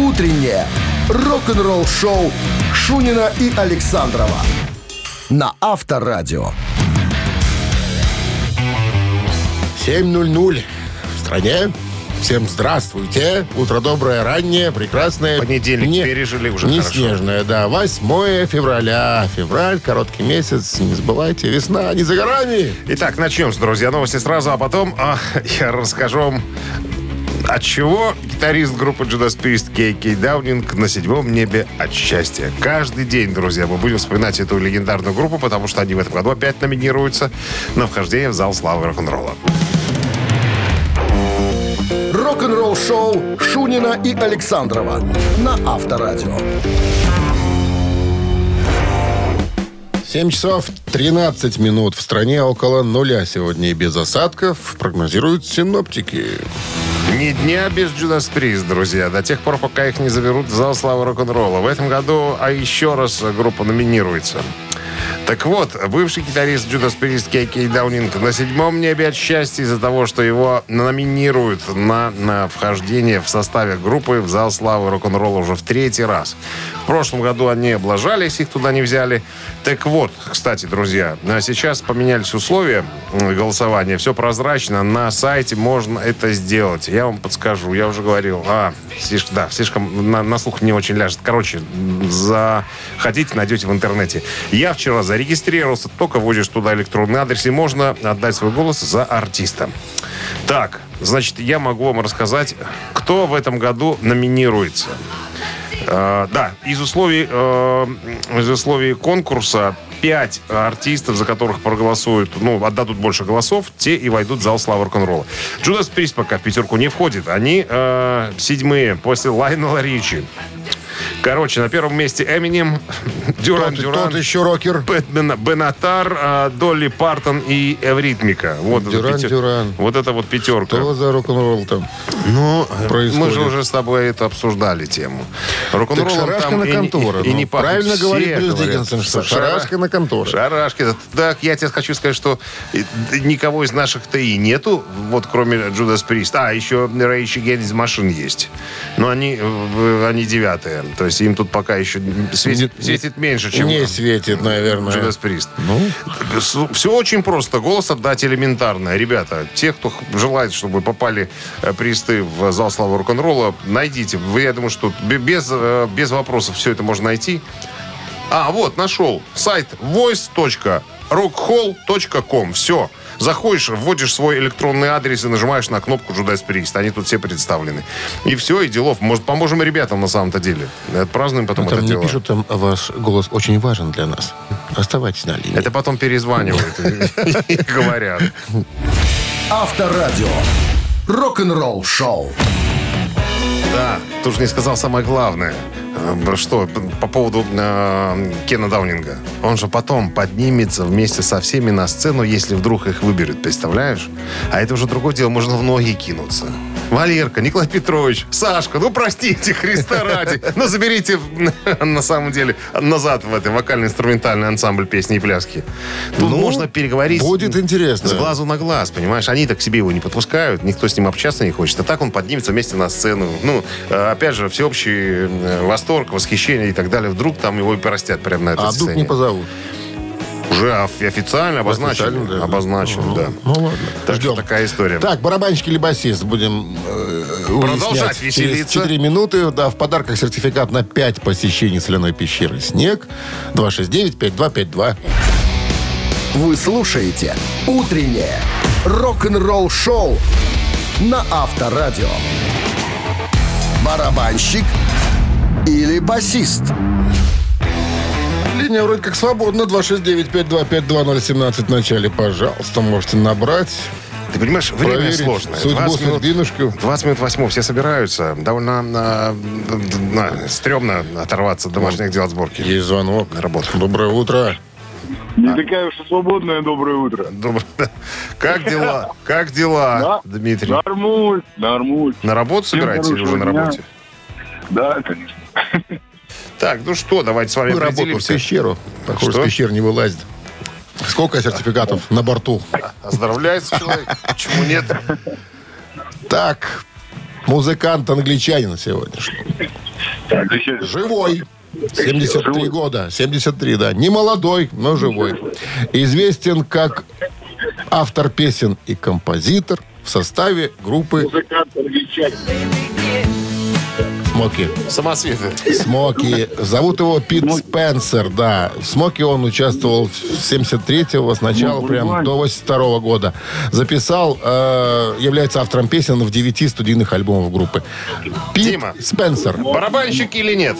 Утреннее рок-н-ролл-шоу Шунина и Александрова на Авторадио. 7.00 в стране. Всем здравствуйте. Утро доброе, раннее, прекрасное. Понедельник Не- пережили уже Не хорошо. снежное, да. 8 февраля. Февраль, короткий месяц. Не забывайте, весна не за горами. Итак, начнем, друзья. Новости сразу, а потом а, я расскажу вам, от чего гитарист группы Judas Priest Кей Кей Даунинг на седьмом небе от счастья. Каждый день, друзья, мы будем вспоминать эту легендарную группу, потому что они в этом году опять номинируются на вхождение в зал славы рок-н-ролла. Рок-н-ролл-шоу Шунина и Александрова на Авторадио. 7 часов 13 минут. В стране около нуля сегодня и без осадков, прогнозируют синоптики. Ни дня без Judas Priest, друзья, до тех пор, пока их не заберут в зал славы рок-н-ролла. В этом году, а еще раз группа номинируется. Так вот, бывший гитарист Judas Priest Кей Кей Даунинг на седьмом небе от счастья из-за того, что его номинируют на, на вхождение в составе группы в зал славы рок-н-ролла уже в третий раз. В прошлом году они облажались, их туда не взяли. Так вот, кстати, друзья, а сейчас поменялись условия голосования. Все прозрачно. На сайте можно это сделать. Я вам подскажу. Я уже говорил. А, слишком, да, слишком на, на слух не очень ляжет. Короче, за хотите, найдете в интернете. Я вчера зарегистрировался. Только вводишь туда электронный адрес, и можно отдать свой голос за артиста. Так, значит, я могу вам рассказать, кто в этом году номинируется. Э, да, из условий, э, из условий конкурса пять артистов, за которых проголосуют, ну, отдадут больше голосов, те и войдут в зал славы рок-н-ролла. Джудас Прист пока в пятерку не входит. Они э, седьмые после Лайнела Ричи. Короче, на первом месте Эминем, Дюран Тот, Дюран, тот еще рокер. Бэтмен, Бенатар, э, Долли Партон и Эвритмика. Вот это Дюран, пятер- Дюран. Вот это вот пятерка. Что за рок-н-ролл там? Ну, происходит? мы же уже с тобой это обсуждали тему. Шарашка там на и не- контора. И, и не Ну, правильно Все говорит Брюс. Диккенсон, что Шара- шарашка на конторе. Шарашки. Так, я тебе хочу сказать, что никого из наших ТИ нету, вот кроме Джудас Прист. А, еще Rage Against Machine есть. Но они, они девятые. То есть им тут пока еще светит, Не- светит меньше, чем Не светит, наверное. Джудас Прист. Ну, Все очень просто. Голос отдать элементарно. Ребята, те, кто желает, чтобы попали э, присты в зал славы рок-н-ролла, найдите. Вы, я думаю, что бе- без, э, без вопросов все это можно найти. А, вот, нашел. Сайт voice.rockhall.com. Все. Заходишь, вводишь свой электронный адрес и нажимаешь на кнопку Judas Priest. Они тут все представлены. И все, и делов. Может, поможем ребятам на самом-то деле. Отпразднуем потом там это не дело. пишут, там а ваш голос очень важен для нас. Оставайтесь на линии. Это потом перезванивают и говорят. Авторадио. Рок-н-ролл шоу. Да, ты же не сказал самое главное. Э, Что, по поводу э, Кена Даунинга. Он же потом поднимется вместе со всеми на сцену, если вдруг их выберут, представляешь? А это уже другое дело, можно в ноги кинуться. Валерка, Николай Петрович, Сашка, ну простите, Христа ради. Ну заберите, на самом деле, назад в этот вокально-инструментальный ансамбль песни и пляски. Тут Ну, можно переговорить. будет интересно. С глазу на глаз, понимаешь? Они так к себе его не подпускают, никто с ним общаться не хочет. А так он поднимется вместе на сцену. Ну, э, опять же, всеобщий э, восторг, восхищение и так далее. Вдруг там его и порастят прямо на этой А вдруг сцене. не позовут? Уже оф- официально обозначен. Официально, да. Обозначен, Ну, да. Ну ладно. Так Ждем. такая история. Так, барабанщик или басист будем э, Продолжать выяснять через веселиться. 4 минуты. Да, в подарках сертификат на 5 посещений соляной пещеры «Снег». 269-5252. Вы слушаете «Утреннее рок-н-ролл-шоу» на Авторадио. Барабанщик или басист? Линия вроде как свободна. 269-5252-017 в начале. Пожалуйста, можете набрать. Ты понимаешь, время проверить сложное. Судьбу 20 минут, судьбинушку. 20 минут восьмого все собираются. Довольно э, э, стрёмно оторваться от домашних дел от сборки. Есть звонок. Работа. Доброе утро. Не такая уж и свободная доброе утро. Добро- Как дела? Как дела, Дмитрий? Нормуль, нормуль. На работу собираетесь или уже на работе? Да, конечно. Так, ну что, давайте с вами Мы работу в пещеру. Похоже, Что? с пещер не вылазит. Сколько сертификатов на борту? Оздоровляется человек. Почему нет? Так, музыкант англичанин сегодняшний. Живой. 73 Живой. года. 73, да. Не молодой, но живой. Известен как автор песен и композитор в составе группы Музыкант, англичанин. Смоки. Самосветы. Смоки. Зовут его Пит Спенсер, да. В Смоки он участвовал с 73-го, с начала Ну, прям до 82 года. Записал, э, является автором песен в 9 студийных альбомов группы. Пит Дима. Спенсер. Барабанщик или нет?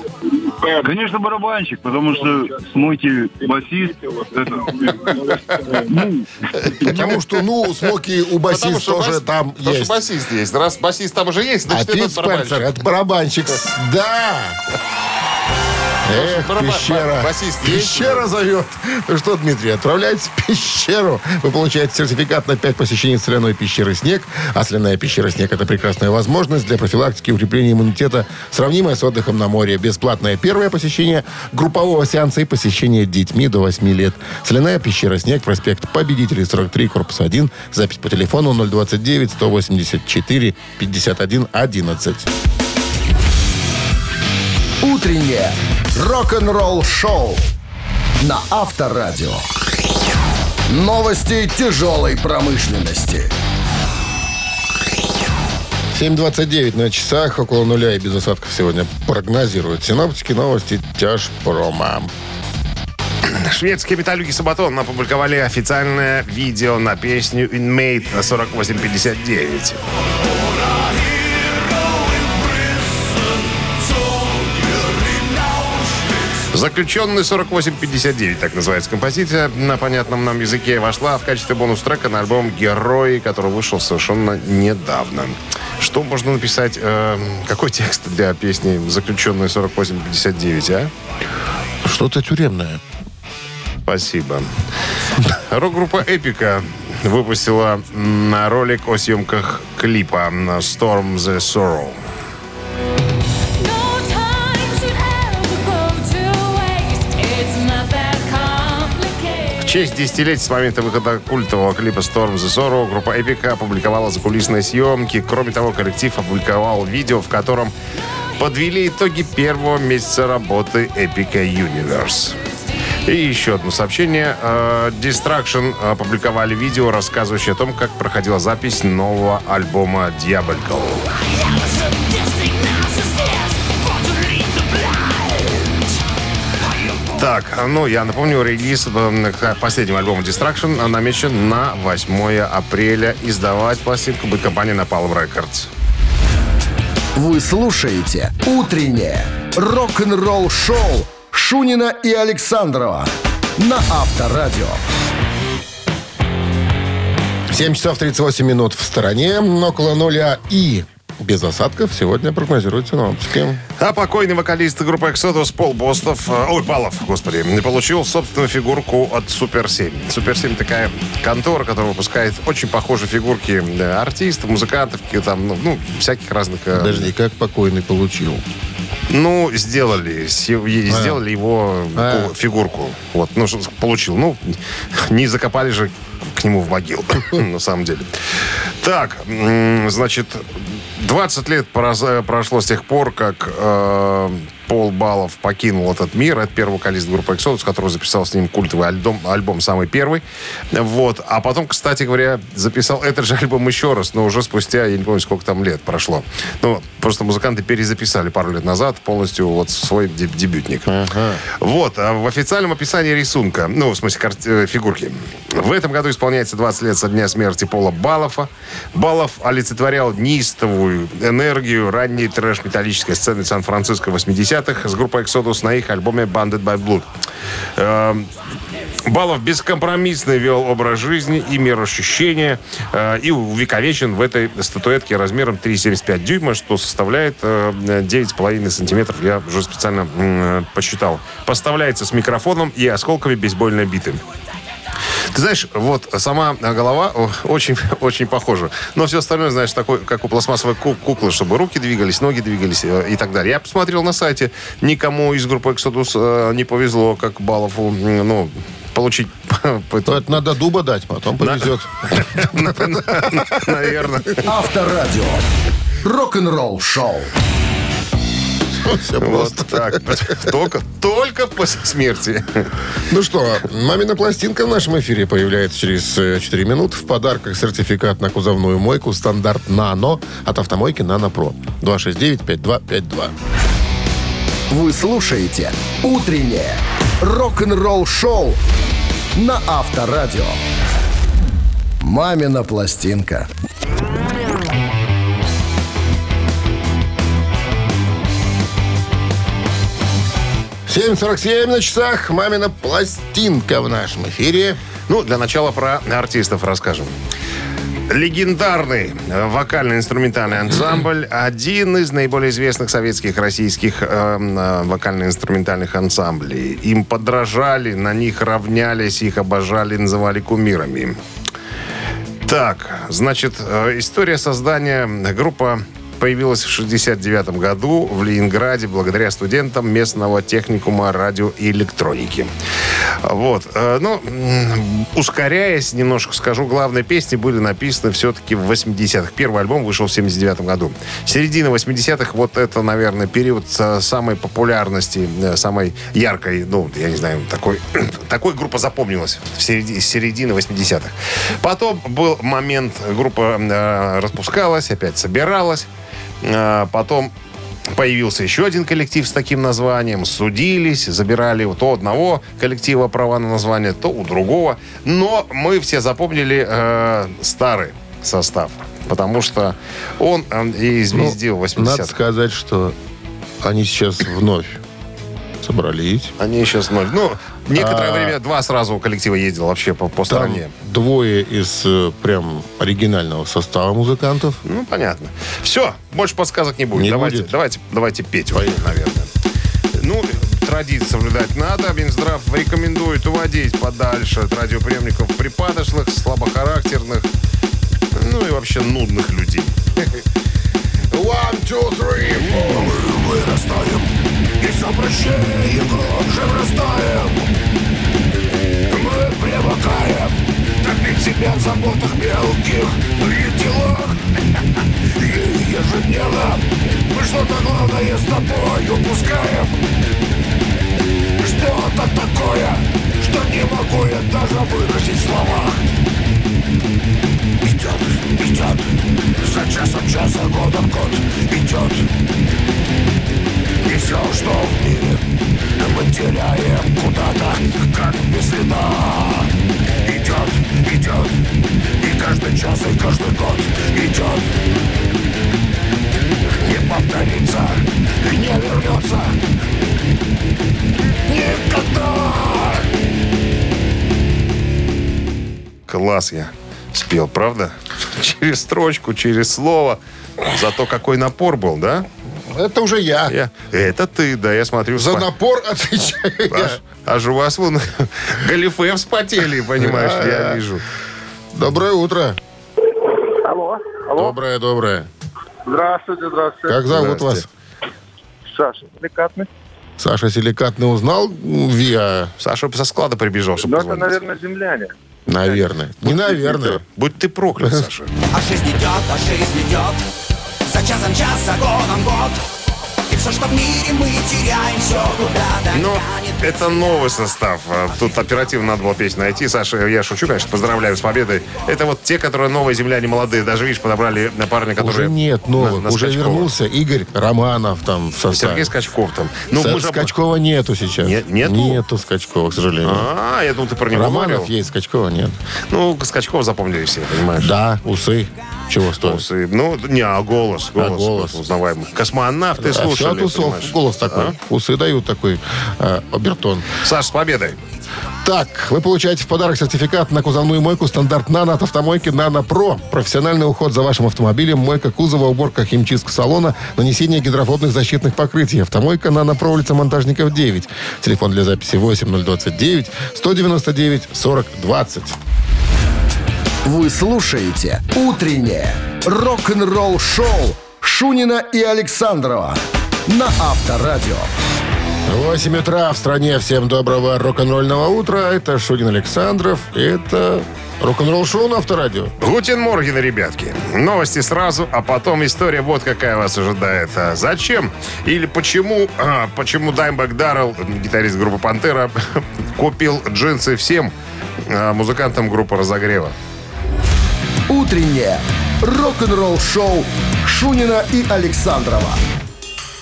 Конечно, барабанщик, потому что Смоки басист. Это, Потому что, ну, Смоки у басист тоже там потому что есть. басист есть. Раз басист там уже есть, А значит, Пит этот барабанщик. Это барабанщик. Да! Эх, барабан- пещера. басист Пещера зовет. Ну что, Дмитрий, отправляйтесь в пещеру. Вы получаете сертификат на 5 посещений соляной пещеры «Снег». А соляная пещера «Снег» — это прекрасная возможность для профилактики и укрепления иммунитета, сравнимая с отдыхом на море. Бесплатное первое посещение группового сеанса и посещение детьми до 8 лет. Соляная пещера «Снег», проспект Победителей, 43, корпус 1. Запись по телефону 029 184 51 11. Утреннее рок-н-ролл-шоу на Авторадио. Новости тяжелой промышленности. 7.29 на часах, около нуля и без осадков сегодня прогнозируют синоптики новости тяжпрома. Шведские металлюги Сабатон опубликовали официальное видео на песню Inmate на 4859. Заключенный 4859, так называется композиция, на понятном нам языке, вошла в качестве бонус-трека на альбом «Герои», который вышел совершенно недавно. Что можно написать, э, какой текст для песни «Заключенный 4859», а? Что-то тюремное. Спасибо. Рок-группа «Эпика» выпустила на ролик о съемках клипа «Storm the Sorrow». Честь десятилетия с момента выхода культового клипа «Storm the Sorrow» группа «Эпика» опубликовала закулисные съемки. Кроме того, коллектив опубликовал видео, в котором подвели итоги первого месяца работы «Эпика Universe». И еще одно сообщение. Э, Distraction опубликовали видео, рассказывающее о том, как проходила запись нового альбома «Diabolical». Так, ну, я напомню, релиз э, к последнему альбому Distraction намечен на 8 апреля. Издавать пластинку будет компания Napalm Records. Вы слушаете «Утреннее рок-н-ролл-шоу» Шунина и Александрова на Авторадио. 7 часов 38 минут в стороне, около нуля и без осадков сегодня прогнозируют синоптики. А покойный вокалист группы Exodus Пол Бостов, э, ой, Балов, господи, получил собственную фигурку от Супер 7. Супер 7 такая контора, которая выпускает очень похожие фигурки для артистов, музыкантов, там, ну, ну, всяких разных... э, Подожди, как покойный получил? Ну, сделали, е- сделали его А. фигурку. Вот, ну, получил. Ну, не закопали же к нему в могилу, на самом деле. Так, значит, 20 лет прошло с тех пор, как э, Пол Балов покинул этот мир. Это первый вокалист группы Exodus, который записал с ним культовый альбом, альбом самый первый. Вот. А потом, кстати говоря, записал этот же альбом еще раз, но уже спустя, я не помню, сколько там лет прошло. Ну, просто музыканты перезаписали пару лет назад полностью вот свой деб- дебютник. Вот. А в официальном описании рисунка, ну, в смысле кар- э, фигурки. В этом году исполняется 20 лет со дня смерти Пола Балофа. Балов олицетворял неистовую энергию ранней трэш-металлической сцены Сан-Франциско 80-х с группой Exodus на их альбоме Banded by Blood. Балов бескомпромиссно вел образ жизни и мироощущения э, и увековечен в этой статуэтке размером 3,75 дюйма, что составляет э, 9,5 сантиметров. Я уже специально м, посчитал. Поставляется с микрофоном и осколками бейсбольной биты. Ты знаешь, вот сама голова о, очень, очень похожа. Но все остальное, знаешь, такой, как у пластмассовой ку- куклы, чтобы руки двигались, ноги двигались э, и так далее. Я посмотрел на сайте, никому из группы Exodus э, не повезло, как Балову, ну, получить... То это надо дуба дать, потом повезет. Наверное. Авторадио. Рок-н-ролл-шоу. Все Вот просто. так. Только, только после смерти. Ну что, мамина пластинка в нашем эфире появляется через э, 4 минуты. В подарках сертификат на кузовную мойку стандарт «Нано» от автомойки «Нано Про». 269-5252. Вы слушаете «Утреннее рок-н-ролл-шоу» на Авторадио. «Мамина пластинка». 7.47 на часах. Мамина пластинка в нашем эфире. Ну, для начала про артистов расскажем. Легендарный э, вокально-инструментальный ансамбль. Один из наиболее известных советских российских э, э, вокально-инструментальных ансамблей. Им подражали, на них равнялись, их обожали, называли кумирами. Так, значит, э, история создания группы появилась в 69 году в Ленинграде благодаря студентам местного техникума радио и электроники. Вот. э, Ну, ускоряясь немножко, скажу, главные песни были написаны все-таки в 80-х. Первый альбом вышел в 79 году. Середина 80-х, вот это, наверное, период самой популярности, э, самой яркой, ну, я не знаю, такой, такой группа запомнилась в середине, середины 80-х. Потом был момент, группа э, распускалась, опять собиралась. Э, Потом появился еще один коллектив с таким названием. Судились, забирали то у одного коллектива права на название, то у другого. Но мы все запомнили э, старый состав. Потому что он э, и звездил Ну, Надо 80-х. сказать, что они сейчас вновь собрались. Они сейчас ноль. Ну, некоторое А. время два сразу коллектива ездил вообще по, по стране. двое из э, прям оригинального состава музыкантов. Ну, понятно. Все, больше подсказок не будет. Не давайте, будет? давайте, давайте петь, наверное. Ну, традиции соблюдать надо. Минздрав рекомендует уводить подальше от радиоприемников припадочных, слабохарактерных, ну и вообще нудных людей. One, two, three, four. Мы вырастаем, из обращения глубже вырастаем. Мы привыкаем топить себя в заботах мелких и делах. И ежедневно мы что-то главное с тобой упускаем. Что-то такое, что не могу я даже выразить в словах. Идет, идет, за часом час, за годом год идет. И все, что в мире мы теряем куда-то, как без следа. Идет, идет, и каждый час, и каждый год идет. Не повторится, и не вернется. Никогда! Класс я спел, правда? Через строчку, через слово. Зато какой напор был, да? Это уже я. Я... Это ты, да, я смотрю. За спа- напор отвечаю я. Аж, у вас вон галифе вспотели, понимаешь, я вижу. Доброе утро. Алло, алло. Доброе, доброе. Здравствуйте, здравствуйте. Как зовут вас? Саша, деликатный. Саша Силикатный узнал виа, Саша со склада прибежал, чтобы Ну, это, позвонить. наверное, земляне. наверное. Не наверное. Будь ты проклят, Саша. А жизнь идет, а жизнь идет Часом час, за годом год Все, что в мире мы теряем, все куда-то Ну, это новый состав. А, Тут оперативно надо было песню найти. Саша, я шучу, конечно, поздравляю с победой. Это вот те, которые новые земляне молодые. Даже, видишь, подобрали на парня, которые... Уже нет на- новых. на Уже Скачкова. вернулся Игорь Романов там в составе. Сергей Скачков там. Ну, Са- мы же... Скачкова нету сейчас. Нет- нету? Нету Скачкова, к сожалению. А, я думал, ты про него Романов говорил. есть, Скачкова нет. Ну, Скачков запомнили все, понимаешь? Да, усы. Чего стоит? Усы. Ну, не, а голос. Голос, голос. узнаваемый. Космонавты А все слушали, от усов. понимаешь? Голос такой. А? Усы дают такой э, обертон. Саш, с победой. Так, вы получаете в подарок сертификат на кузовную мойку стандарт «Нано» от автомойки «Нано Про». Профессиональный уход за вашим автомобилем, мойка кузова, уборка химчистка салона, нанесение гидрофобных защитных покрытий. Автомойка «Нано Про», улица Монтажников, 9. Телефон для записи 8029 199 40 20. Вы слушаете «Утреннее рок-н-ролл-шоу» Шунина и Александрова на Авторадио. 8 утра в стране. Всем доброго рок-н-ролльного утра. Это Шунин Александров. Это рок-н-ролл шоу на Авторадио. Гутин Морген, ребятки. Новости сразу, а потом история вот какая вас ожидает. А зачем или почему, а, почему Даймбэк Даррелл, гитарист группы «Пантера», купил джинсы всем а, музыкантам группы «Разогрева». Утреннее рок-н-ролл-шоу Шунина и Александрова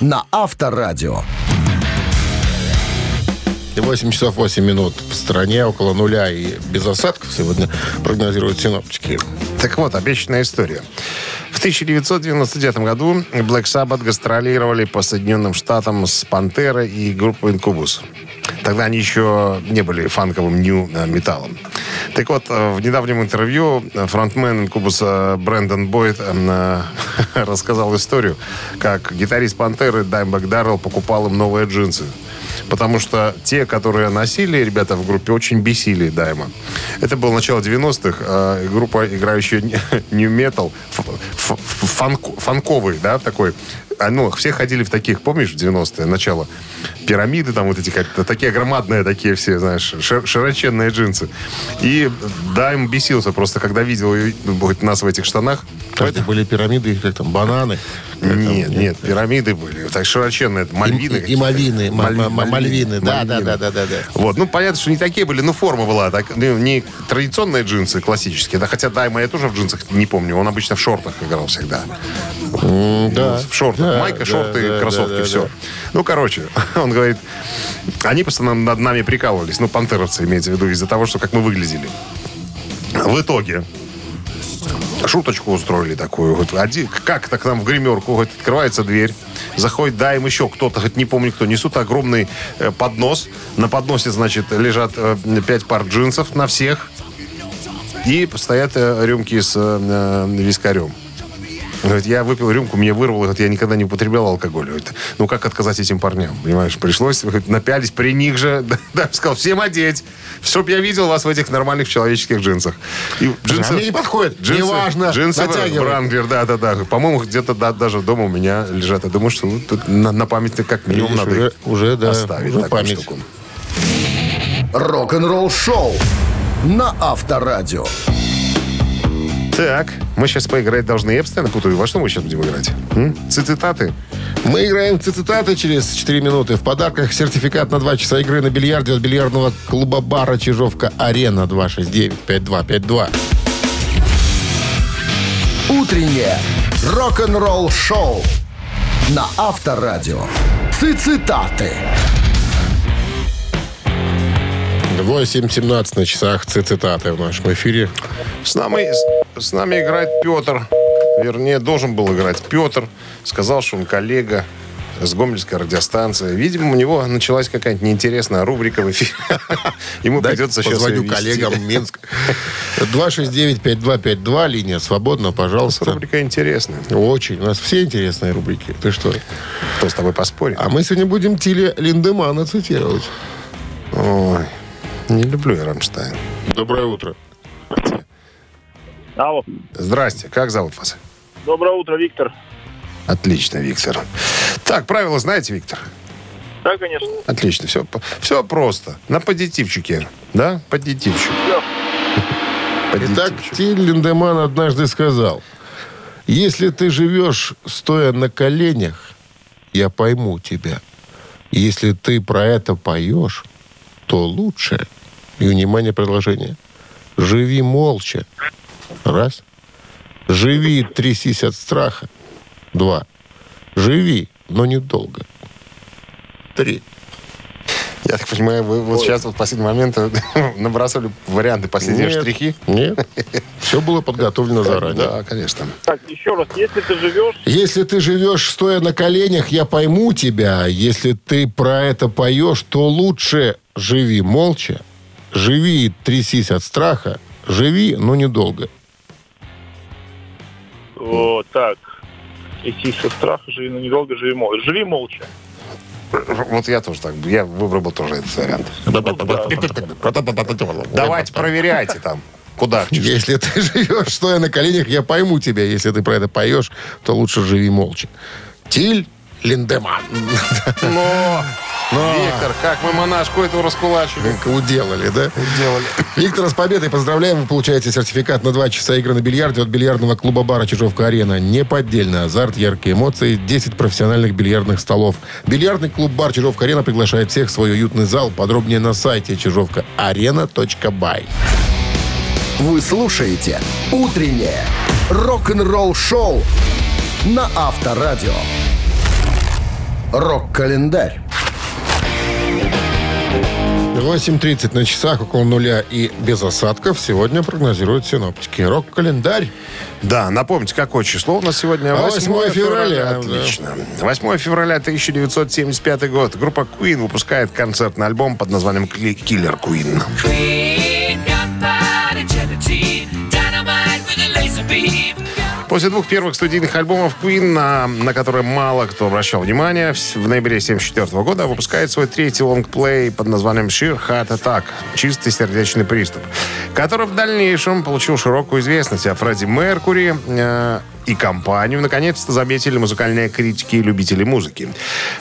на Авторадио. 8 часов 8 минут в стране, около нуля и без осадков сегодня прогнозируют синоптики. Так вот, обещанная история. В 1999 году Black Sabbath гастролировали по Соединенным Штатам с Пантерой и группой Инкубус. Тогда они еще не были фанковым нью-металлом. Так вот, э, в недавнем интервью фронтмен Инкубуса Брэндон Бойд э, рассказал историю, как гитарист Пантеры Даймбэк Даррелл покупал им новые джинсы. Потому что те, которые носили ребята в группе, очень бесили Дайма. Это было начало 90-х. э, группа, играющая New Metal, фанковый, да, такой. А, Ну, все ходили в таких, помнишь, в 90-е, начало? Пирамиды там вот эти, как такие громадные такие все, знаешь, шир- широченные джинсы. И Дайм бесился просто, когда видел вот нас в этих штанах. Каждый были пирамиды, как там, бананы. Нет, нет, пирамиды были. Так широченные, это мальвины. И, и мальвины, м- Маль- м- м- мальвины, да, да, да, да, да, да. Вот, ну, понятно, что не такие были, но форма была так, ну, не традиционные джинсы классические, да, хотя Дайма я тоже в джинсах не помню, он обычно в шортах играл всегда. Да. В шортах, Да, майка, да, шорты, да, кроссовки, да, все. да. Ну, короче, он говорит, они постоянно над нами прикалывались, ну, пантеровцы имеется в виду, из-за того, что как мы выглядели. В итоге, шуточку устроили такую. Один, как-то к нам в гримерку вот, открывается дверь, заходит, да, им еще кто-то, хоть не помню кто, несут огромный э, поднос. На подносе, значит, лежат э, пять пар джинсов на всех. И стоят э, рюмки с э, вискарем. Говорит, я выпил рюмку, мне вырвало, говорит, я никогда не употреблял алкоголь. Говорит, ну как отказать этим парням, понимаешь? Пришлось, говорит, напялись при них же, да, сказал, всем одеть, чтоб я видел вас в этих нормальных человеческих джинсах. И А мне не подходит. Неважно. Джинсы Натягивай. Вранглер, да, да, да. По-моему, где-то да, даже дома у меня лежат. Я думаю, что ну, тут на, на память как минимум Видишь, надо уже- уже, да, оставить уже такую память. штуку. Рок-н-ролл-шоу на Авторадио. Так, мы сейчас поиграть должны. Я постоянно путаю. Во что мы сейчас будем играть? М? Цитаты? Мы играем в цитаты через 4 минуты. В подарках сертификат на 2 часа игры на бильярде от бильярдного клуба-бара «Чижовка-Арена» 269-5252. Утреннее рок-н-ролл-шоу на Авторадио. Цитаты. 8.17 на часах цитаты в нашем эфире. С нами, с, нами играет Петр. Вернее, должен был играть Петр. Сказал, что он коллега с Гомельской радиостанции. Видимо, у него началась какая-нибудь неинтересная рубрика в эфире. Ему Дайте придется сейчас позвоню коллегам Минск. 269-5252, линия свободна, пожалуйста. Рубрика интересная. Очень. У нас все интересные рубрики. Ты что? Кто с тобой поспорит? А мы сегодня будем Тиле Линдемана цитировать. Ой, не люблю я Рамштайн. Доброе утро. Алло. Здрасте, как зовут вас? Доброе утро, Виктор. Отлично, Виктор. Так, правила знаете, Виктор? Да, конечно. Отлично, все, все просто. На позитивчике, да? Позитивчик. Итак. Тиль Линдеман однажды сказал, если ты живешь, стоя на коленях, я пойму тебя. Если ты про это поешь, то лучше, и, внимание, продолжение, живи молча. Раз. Живи, трясись от страха. Два. Живи, но недолго. Три. Я так понимаю, вы вот сейчас вот в последний момент э, набрасывали варианты последние Нет, штрихи. Нет. Все было подготовлено заранее. Да, конечно. Так, еще раз, если ты живешь, Если ты живешь, стоя на коленях, я пойму тебя. Если ты про это поешь, то лучше живи молча. Живи и трясись от страха. Живи, но недолго. О, так, если со страха, живи, но недолго живи молча. Живи молча. Вот я тоже так. Я выбрал бы тоже этот вариант. Давайте проверяйте там. Куда? Если ты живешь, стоя на коленях, я пойму тебя. Если ты про это поешь, то лучше живи молча. Тиль Линдеман. Но Виктор, как мы монашку эту раскулачили. Как уделали, да? Уделали. Виктора, с победой поздравляем. Вы получаете сертификат на 2 часа игры на бильярде от бильярдного клуба-бара «Чижовка-арена». Неподдельный азарт, яркие эмоции, 10 профессиональных бильярдных столов. Бильярдный клуб-бар «Чижовка-арена» приглашает всех в свой уютный зал. Подробнее на сайте чижовкаарена.бай. Вы слушаете «Утреннее рок-н-ролл-шоу» на Авторадио. Рок-календарь. 8.30 на часах, около нуля и без осадков. Сегодня прогнозируют синоптики. Рок-календарь. Да, напомните, какое число у нас сегодня? А 8 февраля. Отлично. 8 февраля 1975 год. Группа Queen выпускает концертный альбом под названием «Кли- «Killer Queen». После двух первых студийных альбомов Queen, на, на которые мало кто обращал внимание, в, ноябре 1974 года выпускает свой третий лонгплей под названием Sheer Heart Attack – «Чистый сердечный приступ», который в дальнейшем получил широкую известность, а Фредди Меркури э, и компанию наконец-то заметили музыкальные критики и любители музыки.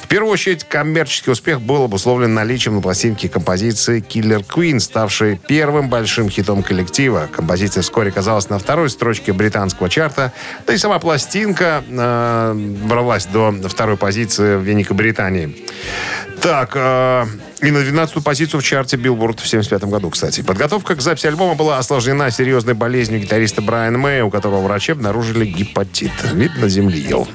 В первую очередь, коммерческий успех был обусловлен наличием на пластинке композиции «Killer Queen», ставшей первым большим хитом коллектива. Композиция вскоре оказалась на второй строчке британского чарта, да и сама пластинка э, бралась до второй позиции в Великобритании. Так, э, и на 12-ю позицию в чарте Билборд в 75 году, кстати. Подготовка к записи альбома была осложнена серьезной болезнью гитариста Брайана Мэя, у которого врачи обнаружили гепатит. Видно, земли ел.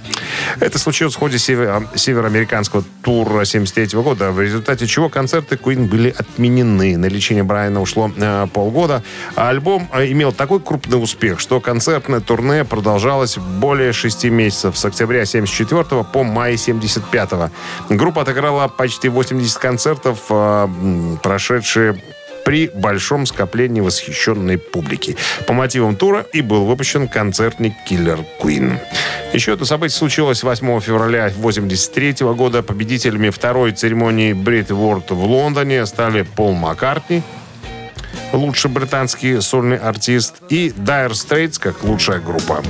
Это случилось в ходе север- североамериканского тура 73 года, в результате чего концерты Queen были отменены. На лечение Брайана ушло э, полгода, а альбом э, имел такой крупный успех, что концертное турне продолжалось более шести месяцев с октября 74 по май 75 Группа отыграла почти 80 концертов, м, прошедшие при большом скоплении восхищенной публики. По мотивам тура и был выпущен концертник «Killer Queen». Еще это событие случилось 8 февраля 1983 года. Победителями второй церемонии Brit Award в Лондоне стали Пол Маккартни, лучший британский сольный артист, и Dire Straits как лучшая группа.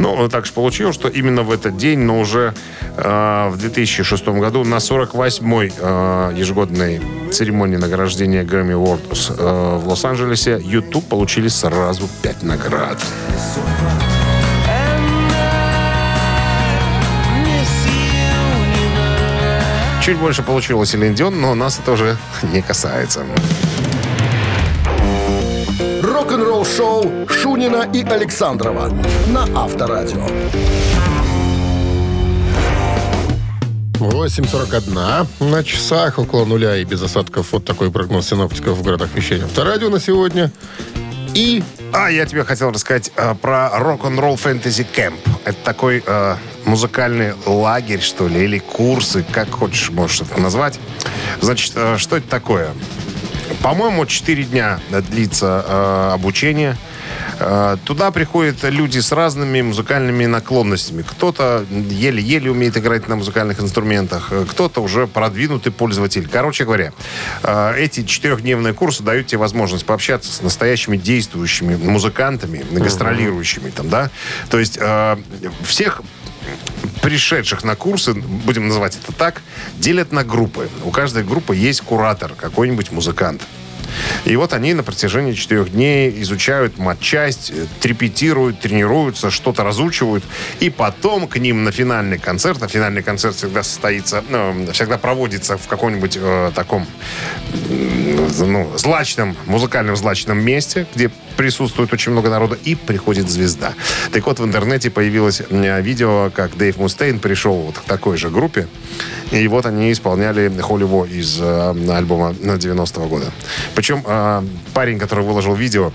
Ну, так же получилось, что именно в этот день, но уже э, в 2006 году на 48-й э, ежегодной церемонии награждения Grammy Awards э, в Лос-Анджелесе YouTube получили сразу 5 наград. Чуть больше получилось Селин но нас это уже не касается. Рок-н-ролл-шоу Шунина и Александрова на Авторадио. 8.41 на часах, около нуля и без осадков. Вот такой прогноз синоптиков в городах вещания. Авторадио на сегодня. И А я тебе хотел рассказать э, про рок-н-ролл фэнтези кэмп. Это такой э, музыкальный лагерь, что ли, или курсы, как хочешь, можешь это назвать. Значит, э, что это такое? По-моему, 4 дня длится э, обучение. Э, Туда приходят люди с разными музыкальными наклонностями. Кто-то еле-еле умеет играть на музыкальных инструментах, э, кто-то уже продвинутый пользователь. Короче говоря, э, эти четырехдневные курсы дают тебе возможность пообщаться с настоящими действующими музыкантами, гастролирующими там, да. То есть э, всех пришедших на курсы, будем называть это так, делят на группы. У каждой группы есть куратор, какой-нибудь музыкант. И вот они на протяжении четырех дней изучают матчасть, э, репетируют, тренируются, что-то разучивают. И потом к ним на финальный концерт, а финальный концерт всегда состоится, ну, всегда проводится в каком-нибудь э, таком ну, злачном, музыкальном злачном месте, где присутствует очень много народа, и приходит звезда. Так вот, в интернете появилось э, видео, как Дэйв Мустейн пришел вот к такой же группе, и вот они исполняли Холливо из э, альбома 90-го года. Причем э, парень, который выложил видео,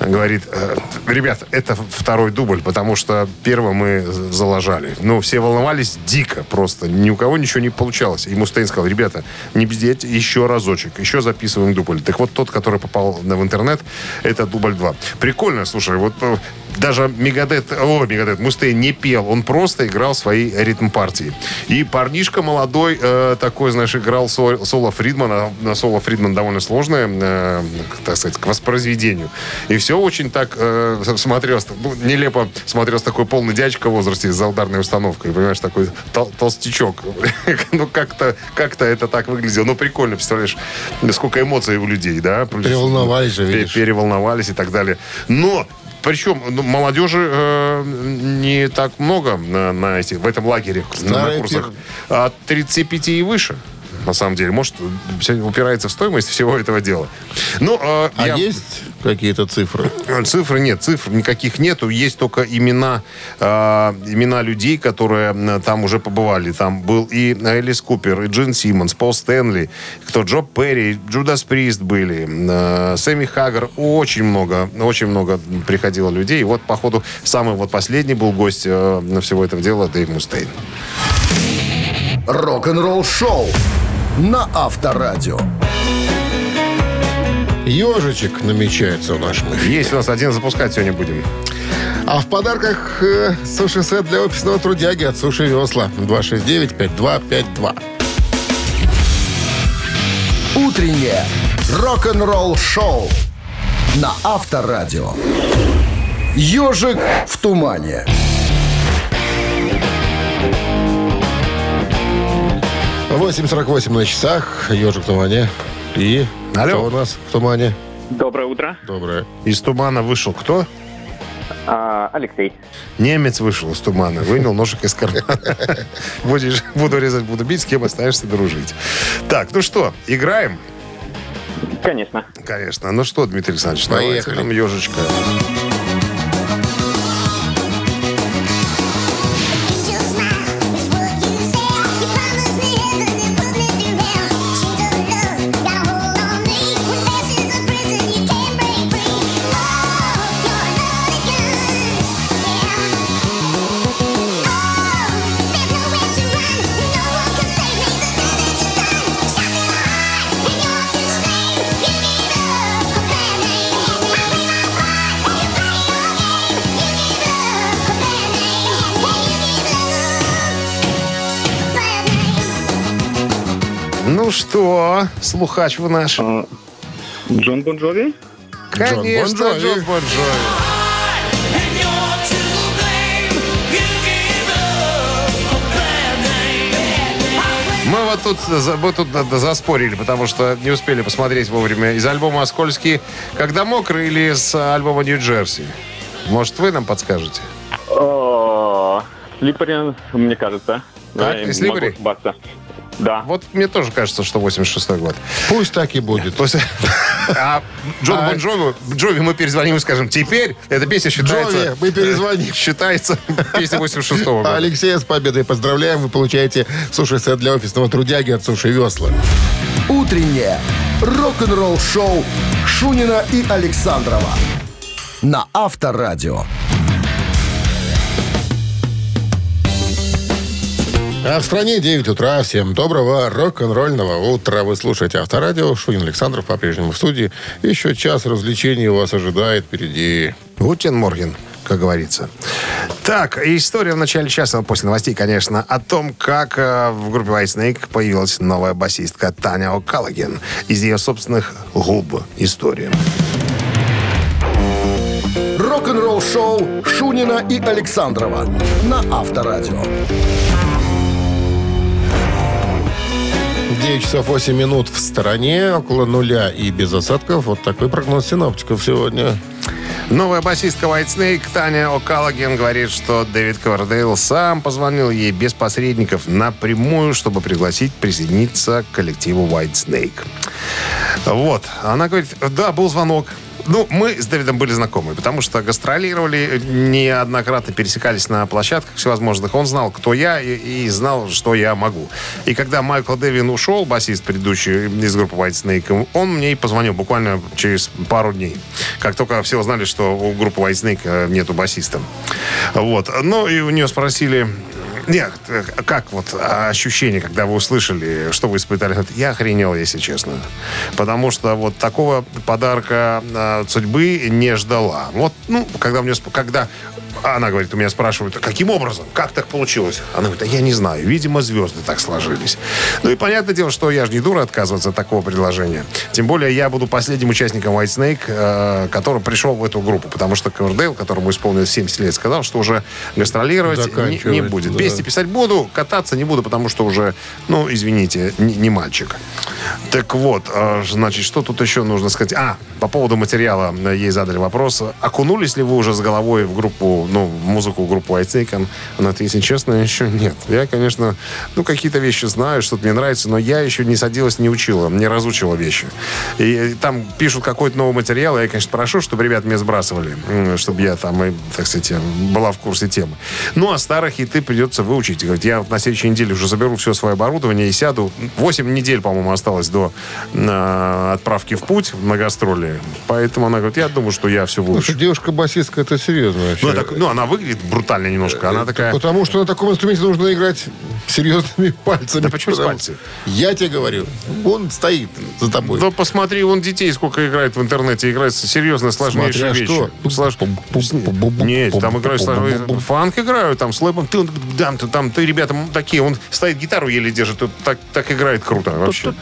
э, говорит, э, ребят, это второй дубль, потому что первый мы залажали. Ну, все волновались дико просто. Ни у кого ничего не получалось. И Мустейн сказал, ребята, не бздеть, еще разочек, еще записываем дубль. Так вот, тот, который попал в интернет, это дубль 2. Прикольно, слушай, вот э, даже Мегадет, о, Мегадет, Мустейн не пел, он просто играл свои ритм-партии. И парнишка молодой э, такой, знаешь, играл со- соло Фридмана. На соло Фридман довольно сложное, э, так сказать, к воспроизведению. И все очень так э, смотрелось, ну, нелепо смотрелось такой полный дядька в возрасте с залдарной установкой, понимаешь, такой тол- толстячок. ну, как-то как это так выглядело. Ну, прикольно, представляешь, сколько эмоций у людей, да? Переволновались же, видишь. переволновались и так далее. Но причем ну, молодежи э, не так много на, на этих, в этом лагере на Старый курсах. От 35 и выше. На самом деле, может, все упирается в стоимость всего этого дела. Ну, э, А я- есть какие-то цифры? Цифры нет, цифр никаких нету. Есть только имена, э, имена людей, которые там уже побывали. Там был и Элис Купер, и Джин Симмонс, Пол Стэнли, кто Джо Перри, Джудас Прист были, э, Сэмми Хаггар. Очень много, очень много приходило людей. И вот, походу, самый вот последний был гость э, всего этого дела Дэйв Мустейн. Рок-н-ролл шоу на Авторадио. Ежичек намечается в нашем эфире. Есть у нас один, запускать сегодня будем. А в подарках э, суши-сет для офисного трудяги от Суши Весла. 269-5252. Утреннее рок-н-ролл шоу на Авторадио. Ежик в тумане. 8.48 на часах. Ежик в тумане. И Алло. кто у нас в тумане? Доброе утро. Доброе. Из тумана вышел кто? А, Алексей. Немец вышел из тумана, вынял ножик из кармана. Будешь, буду резать, буду бить, с кем останешься дружить. Так, ну что, играем? Конечно. Конечно. Ну что, Дмитрий Александрович, давайте Поехали. нам ежечка. Слухач вы наш? А, Джон Бон Джови? Конечно. Джон Бон Джови. Мы вот тут, мы тут заспорили, потому что не успели посмотреть вовремя из альбома «Скользкий», когда мокрый или с альбома «Нью-Джерси». Может, вы нам подскажете? О, Слипари, мне кажется. Могу Slippery? Да. Вот мне тоже кажется, что 86-й год. Пусть так и будет. То есть, а Джон Бон Джови, Джови мы перезвоним и скажем, теперь эта песня считается... Джови, мы перезвоним. Считается песня 86-го года. Алексея с победой поздравляем. Вы получаете суши-сет для офисного трудяги от Суши Весла. Утреннее рок-н-ролл шоу Шунина и Александрова на Авторадио. А в стране 9 утра. Всем доброго рок-н-ролльного утра. Вы слушаете Авторадио. Шунин Александров по-прежнему в студии. Еще час развлечений вас ожидает впереди. Guten Morgen, как говорится. Так, история в начале часа, после новостей, конечно, о том, как э, в группе Whitesnake появилась новая басистка Таня О'Каллаген. Из ее собственных губ история. Рок-н-ролл шоу Шунина и Александрова на Авторадио. 9 часов 8 минут в стороне, около нуля и без осадков. Вот такой прогноз синоптиков сегодня. Новая басистка White Snake Таня О'Каллаген говорит, что Дэвид Ковердейл сам позвонил ей без посредников напрямую, чтобы пригласить присоединиться к коллективу White Snake. Вот. Она говорит, да, был звонок. Ну, мы с Дэвидом были знакомы, потому что гастролировали, неоднократно пересекались на площадках всевозможных. Он знал, кто я, и, и знал, что я могу. И когда Майкл Дэвин ушел, басист предыдущий из группы White Snake, он мне и позвонил буквально через пару дней. Как только все узнали, что у группы White Snake нету басиста. Вот. Ну, и у нее спросили, Нет, как вот а, ощущение, когда вы услышали, что вы испытали? Я охренел, если честно. Потому что вот такого подарка а, судьбы не ждала. Вот, ну, когда мне, сп- когда она говорит, у меня спрашивают, «А каким образом? Как так получилось? Она говорит, а я не знаю. Видимо, звезды так сложились. Ну и понятное дело, что я же не дура отказываться от такого предложения. Тем более я буду последним участником White Snake, э, который пришел в эту группу. Потому что Ковердейл, которому исполнилось 70 лет, сказал, что уже гастролировать не, не будет. да. Песни писать буду, кататься не буду, потому что уже, ну, извините, не, не мальчик. Так вот, э, значит, что тут еще нужно сказать? А, по поводу материала э, ей задали вопрос. Окунулись ли вы уже с головой в группу, ну, музыку группу White Snake? Она если честно, еще нет. Я, конечно, ну, какие-то вещи знаю, что-то мне нравится, но я еще не садилась, не учила, не разучила вещи. И там пишут какой-то новый материал, я, конечно, прошу, чтобы ребят мне сбрасывали, чтобы я там, и, так сказать, э, была в курсе темы. Ну, а старые хиты придется выучить. Говорит, я на следующей неделе уже заберу все свое оборудование и сяду. Восемь недель, по-моему, осталось до э, отправки в путь на гастроли. Поэтому она говорит, я думаю, что я все Слушай, выучу. девушка-басистка, это серьезно вообще. Ну, так- ну, она выглядит брутально немножко. Она такая... Потому что на таком инструменте нужно играть серьезными пальцами. Да почему с пальцами? Я тебе говорю, он стоит за тобой. Да посмотри, вон детей сколько играет в интернете. Играет серьезно сложнейшие Смотря вещи. что. Слож- Нет, там играют сложные... Фанк играют, там с лэпом. Ты, там, там, ты, ребята, такие. Он стоит, гитару еле держит. Так, так играет круто вообще.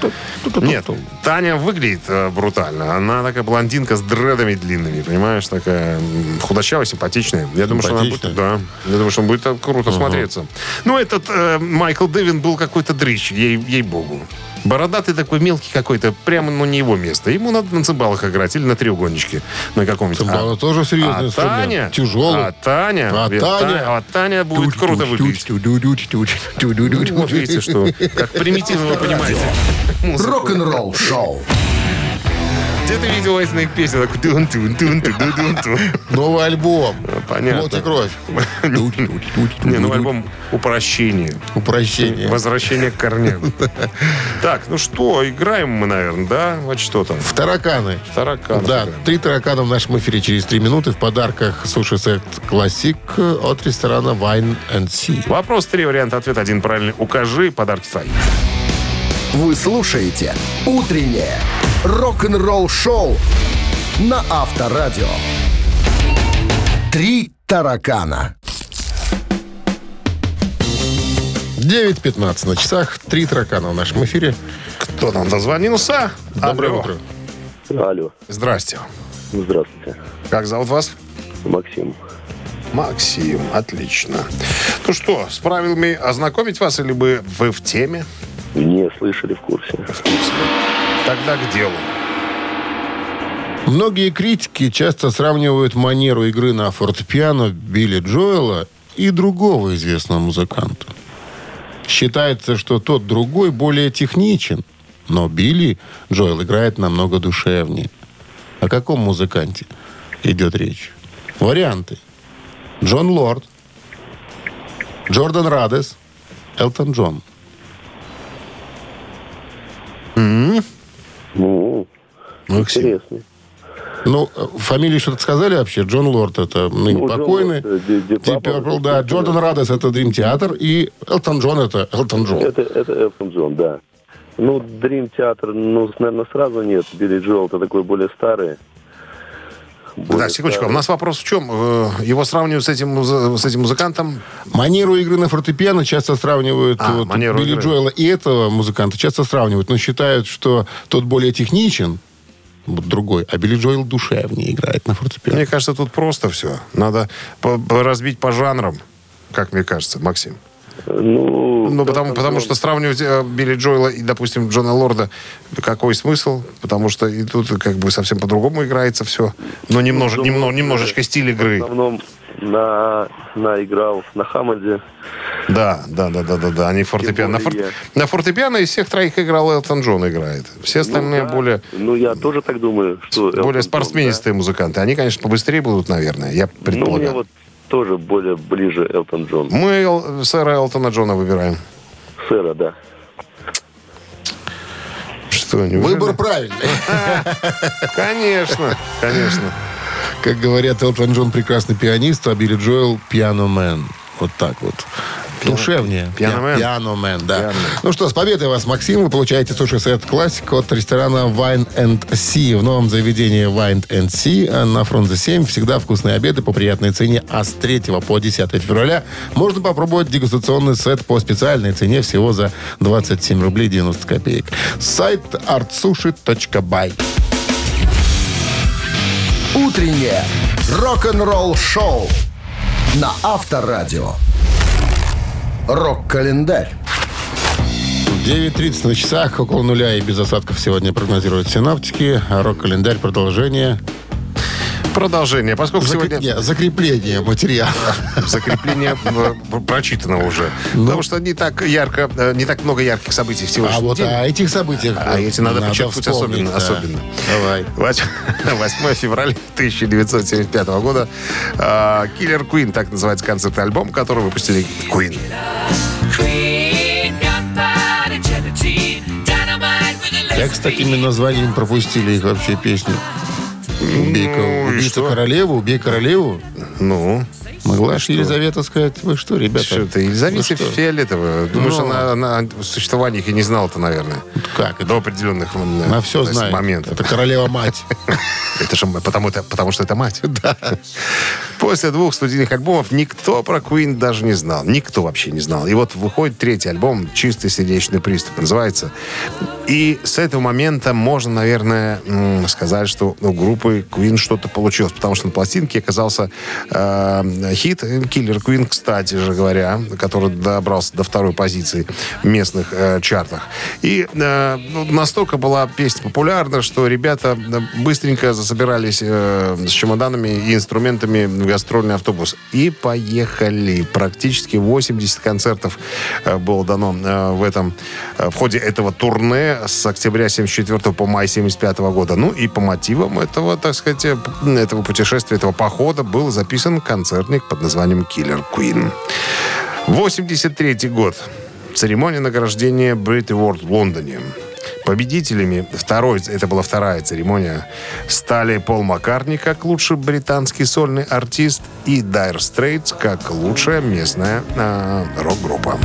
Нет, Таня выглядит э, брутально. Она такая блондинка с дредами длинными, понимаешь? Такая худощавая, симпатичная. Я думаю, что она будет... Да. Я думаю, что он будет круто смотреться. Ну, этот э, Майкл Дэвин был какой-то дрищ, ей, ей-богу. Бородатый такой мелкий какой-то, прямо ну, не его место. Ему надо на цимбалах играть или на треугонечке на каком-нибудь. Цимбалы А- тоже серьезный а инструмент. Таня, Тяжелый. А Таня, А Таня- Та- а Таня будет круто выглядеть. Вот видите, что как примитивно вы понимаете. Рок-н-ролл шоу. Где ты видел этих песен? Так, тун тун тун тун тун тун тун. Новый альбом. Понятно. Вот и кровь. Не, ну альбом упрощение. Упрощение. Возвращение к корням. Так, ну что, играем мы, наверное, да? Вот что там? В тараканы. Таракан. Да, три таракана в нашем эфире через три минуты. В подарках суши-сет классик от ресторана Wine and Sea. Вопрос, три варианта ответа, один правильный. Укажи, подарки твои. Вы слушаете «Утреннее рок-н-ролл-шоу» на Авторадио. «Три таракана». 9.15 на часах. Три таракана в нашем эфире. Кто нам дозвонился? Доброе Алло. утро. Алло, Здрасте. здравствуйте. Как зовут вас? Максим. Максим. Отлично. Ну что, с правилами ознакомить вас или бы вы в теме? Не слышали в курсе. В курсе. Тогда к делу. Многие критики часто сравнивают манеру игры на фортепиано Билли Джоэла и другого известного музыканта. Считается, что тот другой более техничен, но Билли Джоэл играет намного душевнее. О каком музыканте идет речь? Варианты. Джон Лорд, Джордан Рудесс, Элтон Джон. Ну, интересно. Ну, э, фамилии что-то сказали вообще? Джон Лорд это ныне Ну, Джон покойный. Лорд, э, Purple, да. Джордан Рудесс это Dream Theater. И Элтон Джон это Элтон Джон. Это, это Элтон Джон, да. Ну, Dream Theater, ну, наверное, сразу нет. Билли Джоэл, это такой более старый. Более Да, секундочку. старый. У нас вопрос в чем? Э, Его сравнивают с этим, с этим музыкантом? Манеру игры на фортепиано часто сравнивают А, вот, Билли игры. Джоэла и этого музыканта часто сравнивают, но считают, что тот более техничен, другой, а Билли Джоэл душевнее играет на фортепиано. Мне кажется, тут просто все. Надо по- по- разбить по жанрам, как мне кажется, Максим. Ну, Ну, потому, Элтон потому Джон. что сравнивать э, Билли Джоэла и, допустим, Джона Лорда, какой смысл? Потому что и тут как бы совсем по-другому играется все. Но немножко, Ну, немно- немножечко стиль В игры. основном на, на играл на Хаммонде. Да, да, да, да, да, да. Они фортепиано. На, более фор- на фортепиано из всех троих играл Элтон Джон играет. Все остальные Ну, да. более, Ну, я тоже так думаю, что... Элтон более спортсменистые музыканты. Они, конечно, побыстрее будут, наверное, я да. Ну, мне предполагаю. вот тоже более ближе Элтон Джон. Мы Эл- сэра Элтона Джона выбираем. Сэра, да. Что, неужели? Выбор правильный. Конечно, конечно. Как говорят, Элтон Джон прекрасный пианист, а Билли Джоэл пианомен. Вот так вот. Душевнее. Пианомен. Пианомен, да. Пианомен. Ну что, с победой вас, Максим. Вы получаете суши-сет классик от ресторана Wine and Sea. В новом заведении Wine and Sea на Фрунзе 7 всегда вкусные обеды по приятной цене. А с 3 по 10 февраля можно попробовать дегустационный сет по специальной цене всего за 27 рублей 90 копеек. Сайт artsushi.by. Утреннее рок-н-ролл-шоу на Авторадио. Рок-календарь. 9.30 на часах, около нуля и без осадков сегодня прогнозируют синаптики. Рок-календарь продолжение. Продолжение. Поскольку сегодня... Закрепление, закрепление материала. закрепление э, прочитано уже. Потому что не так ярко, э, не так много ярких событий в А вот день. о этих событиях А эти надо подчеркнуть вспомнить, особенно. да. особенно. Давай. Воч- 8 февраля 1975 года а, Killer Queen, так называется концертный альбом, который выпустили Queen. Я, с такими названиями пропустили их вообще песню. Убей, Ну, убийца королеву, убей королеву. Ну, Могла же Елизавета сказать, вы что, ребята? что это, Елизавета что? Фиолетовая. Думаешь, Ну. она, она о существовании не знала-то, наверное. Как? До определенных м, Она все есть, знает. моментов. Это королева-мать. Это же потому, что это мать. Да. После двух студийных альбомов никто про Queen даже не знал. Никто вообще не знал. И вот выходит третий альбом «Чистый сердечный приступ» называется. И с этого момента можно, наверное, сказать, что у группы Queen что-то получилось. Потому что на пластинке оказался э, хит «Killer Queen», кстати же говоря, который добрался до второй позиции в местных э, чартах. И э, ну, настолько была песня популярна, что ребята э, быстренько засобирались э, с чемоданами и инструментами в гастрольный автобус. И поехали. Практически 80 концертов э, было дано э, в этом э, в ходе этого турне с октября 74 по май 75 года. Ну и по мотивам этого, так сказать, э, этого путешествия, этого похода был записан концертник под названием «Killer Queen». 83 год. Церемония награждения Brit Award в Лондоне. Победителями второй, это была вторая церемония, стали Пол Маккартни как лучший британский сольный артист и Dire Straits как лучшая местная а, рок-группа.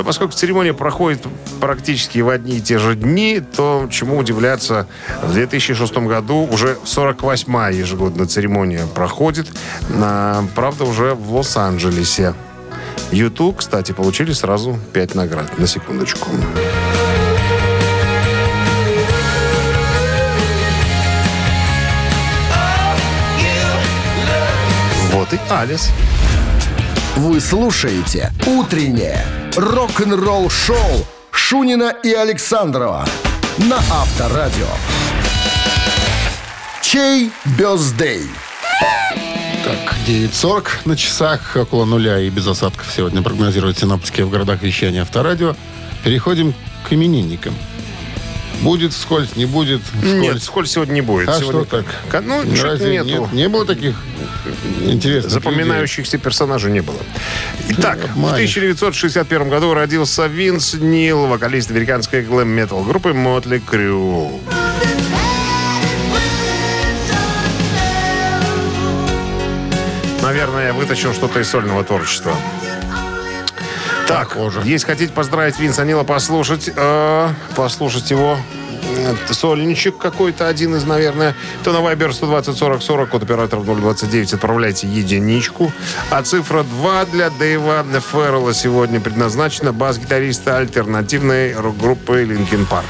Но поскольку церемония проходит практически в одни и те же дни, то чему удивляться, в 2006 году уже 48-я ежегодная церемония проходит, правда, уже в Лос-Анджелесе. YouTube, кстати, получили сразу 5 наград. На секундочку. Вот и Алис. Вы слушаете «Утреннее рок-н-ролл-шоу» Шунина и Александрова на Авторадио. Чей бездей? Так, 9.40 на часах, около нуля и без осадков сегодня прогнозируют синаптики в городах вещания Авторадио. Переходим к именинникам. Будет вскользь, не будет вскользь. Нет, сколь сегодня не будет. А Сегодня что так? Ну, Разве нету. нет? Не было таких интересных Запоминающихся персонажей не было. Итак, в обманешь. 1961 году родился Винс Нил, вокалист американской глэм-метал группы Мотли Крю. Наверное, я вытащил что-то из сольного творчества. Так, Похоже. если хотите поздравить Винса Нила, послушать, э, послушать его э, сольничек какой-то один из, наверное, то на Viber 120 40 40, код оператора 029, отправляйте единичку. А цифра 2 для Дэйва Феррелла сегодня предназначена бас-гитариста альтернативной рок-группы Linkin Park.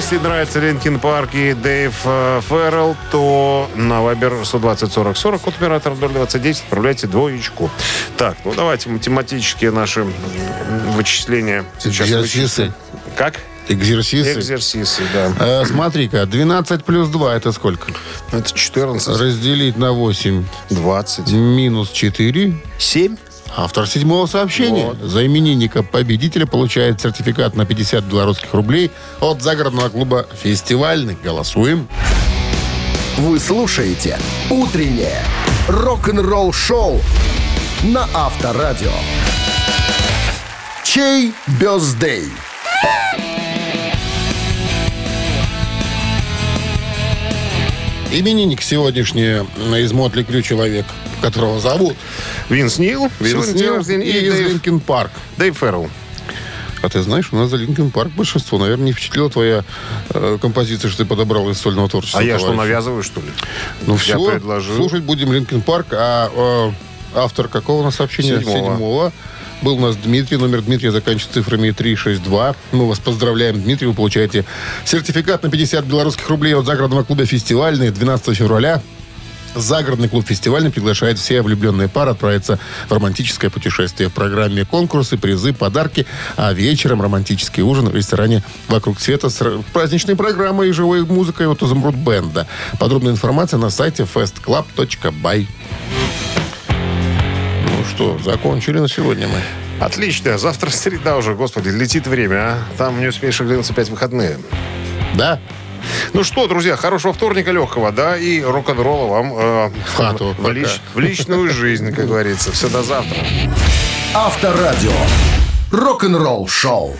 Если нравится Linkin Park и Дэйв э, Феррелл, то на Viber 120 40 40 от оператора 029 отправляйте двоечку. Так, ну давайте математические наши вычисления сейчас вычислим. Как? Экзерсисы. Экзерсисы, да. Э, Смотри-ка, 12 плюс 2 это сколько? Это 14, Разделить на 8 20, минус 4. 7. Автор седьмого сообщения вот. за именинника победителя получает сертификат на 50 белорусских рублей от загородного клуба «Фестивальный». Голосуем. Вы слушаете «Утреннее рок-н-ролл-шоу» на Авторадио. Чей birthday? Именинник сегодняшний из Mötley Crüe человек – которого зовут Винс Нил. Винс Нил и из Linkin Park. Дэйв Феррелл. А ты знаешь, у нас за Linkin Park большинство. Наверное, не впечатлила твоя э, композиция, что ты подобрал из сольного творчества. А я что, навязываю, что ли? Ну Я все, предложил. слушать будем Линкен Парк. А э, автор какого у нас сообщения? Седьмого. Седьмого. Был у нас Дмитрий. Номер Дмитрия заканчивается цифрами 362. Мы вас поздравляем, Дмитрий. Вы получаете сертификат на 50 белорусских рублей от загородного клуба «Фестивальный» 12 февраля. Загородный клуб «Фестивальный» приглашает все влюбленные пары отправиться в романтическое путешествие. В программе конкурсы, призы, подарки, а вечером романтический ужин в ресторане «Вокруг света» с праздничной программой и живой музыкой от «Изумруд Бенда». Подробная информация на сайте festclub.by. Ну что, закончили на сегодня мы. Отлично. Завтра среда уже, господи, летит время, а? Там не успеешь оглянуться опять выходные. Да? Ну что, друзья, хорошего вторника легкого, да, и рок-н-ролла вам э, В хату в, лич- в личную жизнь, как говорится. Все, до завтра. Авторадио. Рок-н-ролл шоу.